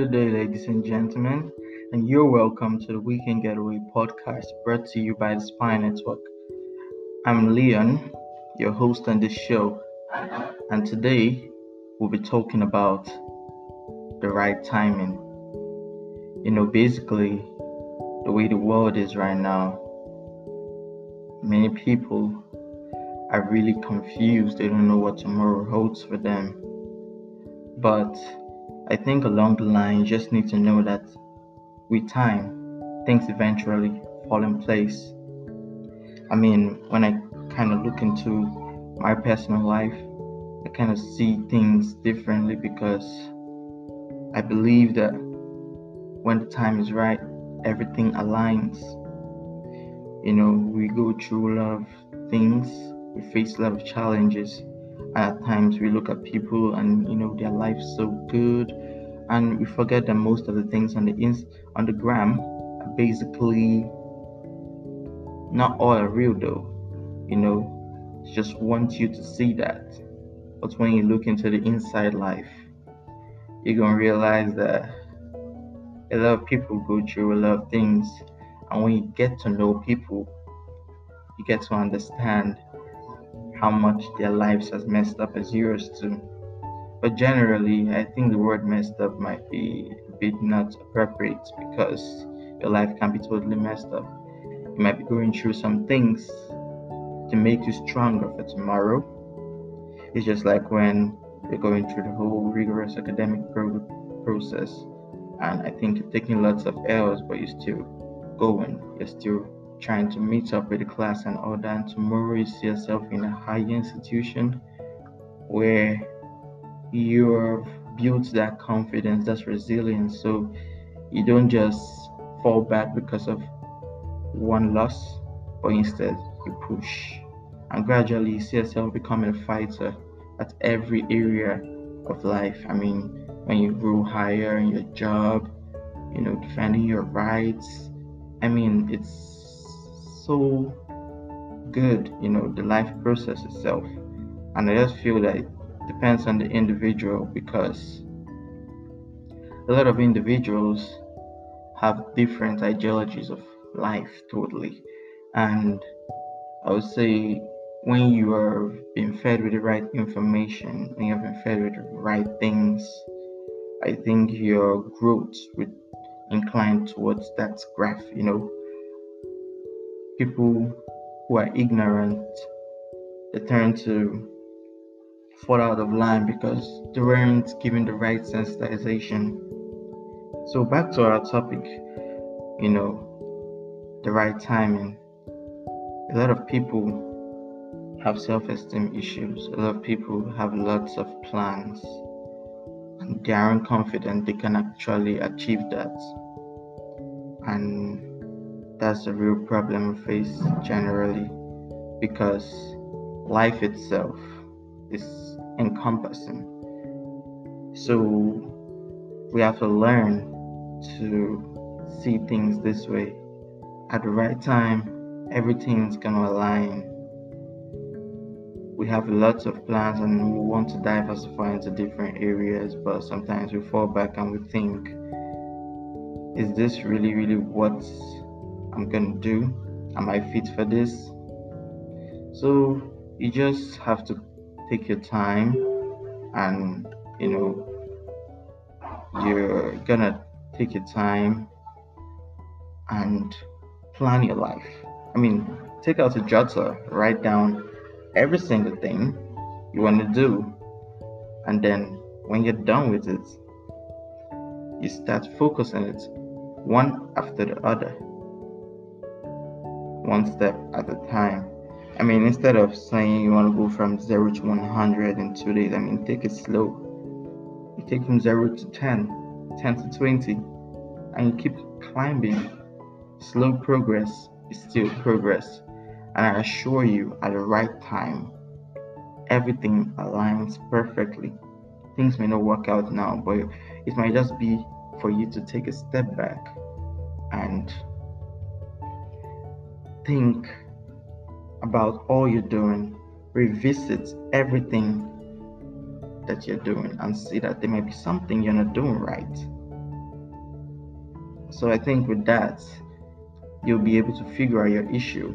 Good day, ladies and gentlemen, and you're welcome to the Weekend Getaway podcast brought to you by the Spy Network. I'm Leon, your host on this show, and today we'll be talking about the right timing. You know, basically, the way the world is right now, many people are really confused. They don't know what tomorrow holds for them. But I think along the line, you just need to know that with time, things eventually fall in place. I mean, when I kind of look into my personal life, I kind of see things differently because I believe that when the time is right, everything aligns. You know, we go through a lot of things, we face a lot of challenges. At times, we look at people and you know their life's so good, and we forget that most of the things on the ins on the gram are basically not all are real though. You know, just want you to see that. But when you look into the inside life, you're gonna realize that a lot of people go through a lot of things, and when you get to know people, you get to understand how much their lives has messed up as yours too. But generally, I think the word messed up might be a bit not appropriate because your life can be totally messed up. You might be going through some things to make you stronger for tomorrow. It's just like when you're going through the whole rigorous academic pro- process, and I think you're taking lots of L's, but you're still going, you're still trying to meet up with the class and all that. And tomorrow, you see yourself in a higher institution where you've built that confidence, that resilience. So you don't just fall back because of one loss, but instead you push. And gradually you see yourself becoming a fighter at every area of life. I mean, when you grow higher in your job, you know, defending your rights. I mean, it's so good, you know, the life process itself. And I just feel that depends on the individual because a lot of individuals have different ideologies of life totally and i would say when you are being fed with the right information when you have been fed with the right things i think your growth would incline towards that graph you know people who are ignorant they turn to fall out of line because they weren't given the right sensitization. So back to our topic, you know, the right timing. A lot of people have self-esteem issues. A lot of people have lots of plans and they aren't confident they can actually achieve that. And that's a real problem we face generally because life itself is encompassing. So we have to learn to see things this way. At the right time, everything's gonna align. We have lots of plans and we want to diversify into different areas, but sometimes we fall back and we think, is this really, really what I'm gonna do? Am I fit for this? So you just have to take your time and you know you're gonna take your time and plan your life i mean take out a jotter write down every single thing you want to do and then when you're done with it you start focusing it one after the other one step at a time I mean, instead of saying you want to go from 0 to 100 in two days, I mean, take it slow. You take from 0 to 10, 10 to 20, and you keep climbing. Slow progress is still progress. And I assure you, at the right time, everything aligns perfectly. Things may not work out now, but it might just be for you to take a step back and think about all you're doing, revisit everything that you're doing, and see that there may be something you're not doing right. So I think with that, you'll be able to figure out your issue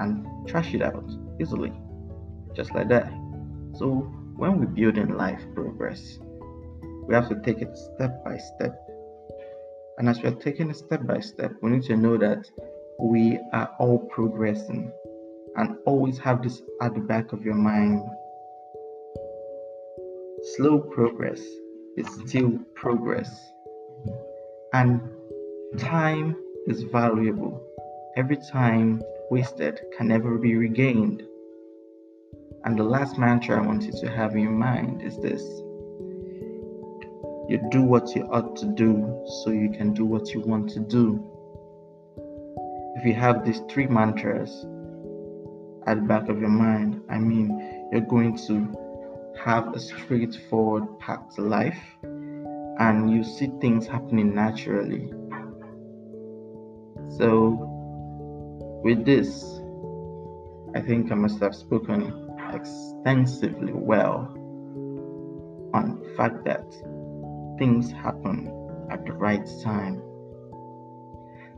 and trash it out easily, just like that. So when we build in life progress, we have to take it step by step. And as we're taking it step by step, we need to know that we are all progressing and always have this at the back of your mind. Slow progress is still progress, and time is valuable. Every time wasted can never be regained. And the last mantra I want you to have in your mind is this you do what you ought to do so you can do what you want to do. If you have these three mantras at the back of your mind, I mean, you're going to have a straightforward path to life and you see things happening naturally. So, with this, I think I must have spoken extensively well on the fact that things happen at the right time.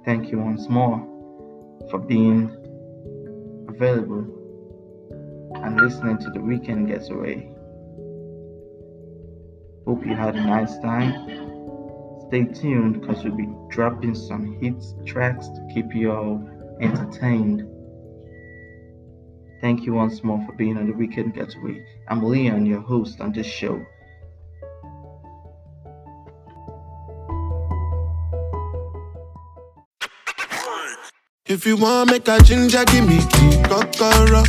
Thank you once more for being available and listening to the weekend getaway. Hope you had a nice time. Stay tuned because we'll be dropping some hit tracks to keep you all entertained. Thank you once more for being on the weekend getaway. I'm Leon, your host on this show. If you want make a ginger, give me the kokoro.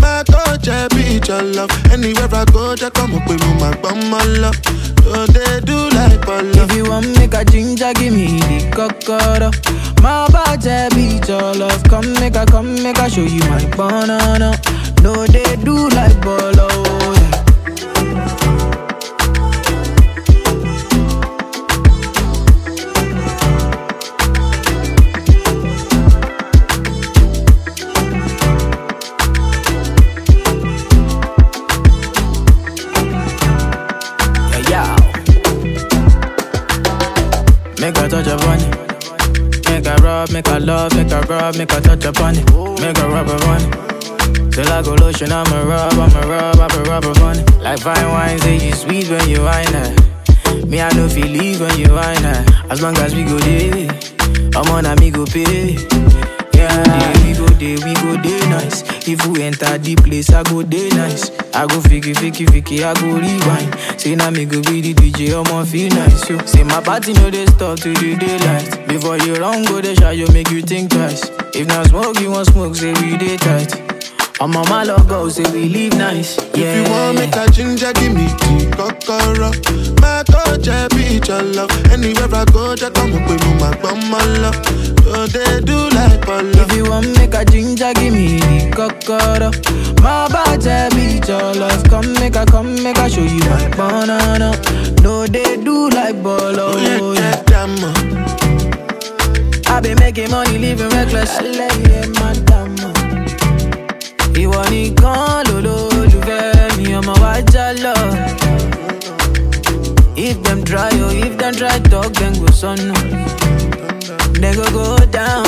My coach, I be your love. Anywhere I go, just come up with my bum, my love. So they do like polo. If you want make a ginger, give me the cocoa. My body be your love. Come make a, come make a show you my banana. No, they do like bolo. Yeah. A touch upon it. Make a rub, make a love, make a rub, make a touch upon it. Make a rub upon it. Till I go lotion, I'ma rub, I'ma rub, I'ma rub upon it. Like fine wine, say you sweet when you wine it. Eh. Me, I know feel leave when you wine it. Eh. As long as we go there, I'm on a me go pay. Yeah, we go there, we go there nice. If we enter the place, I go there nice. I go fiki, fiki, fiki, I go rewind. Say now me go be the DJ, I'ma feel nice. Yo. Say my party no they stop to the daylight. Before you run, go the shot, you make you think twice. If not smoke, you want smoke, say we day tight. I'm on my logo, say we live nice. Yeah. If you want make a ginger, give me the kokoro. My coach, I be your love. Anywhere I go, just come up with my my love. So they do like polo. If you want make a ginger, give me the cocoa. My body beat your love. Come make a, come make a show you my banana. No, they do like bolo. Oh, yeah, Yeah. yeah, damn. I been making money, living reckless. Ẹlẹ́yẹ madam. Ìwọ nìkan lolólùfẹ́ mi, ọmọ wa já lọ. If them try, oh, if them try talk, then go sọnù. They go go down.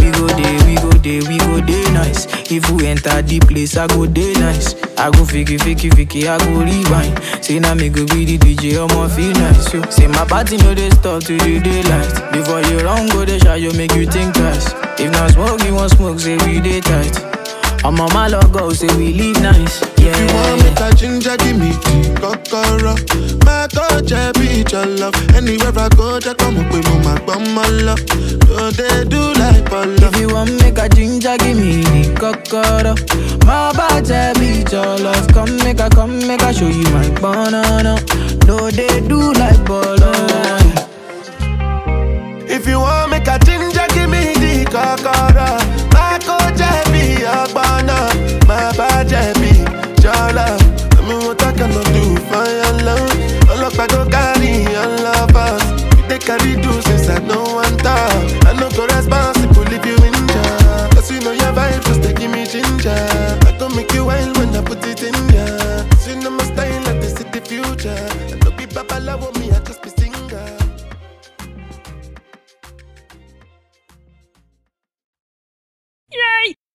We go there, we go there, we go there nice. If we enter the place, I go there nice. I go fiki, fiki, fiki, I go rewind. Say now me go be the DJ, I'ma feel nice. Yo. Say my party no they stop to the daylight. Before you run, go the shot, you make you think twice. If not smoke, you want smoke, say we day tight. I'm on my logo, say we live nice. Yeah. If you want make a ginger, give me the kokoro. My coach, I be your love. Anywhere I go, just come up with my bum, my love. So they do like polo. If you want make a ginger, give me the cocoa. My body beat your love. Come make a, come make a show you my banana. No, they do like bolo. If you want I no one talk. I no go responsible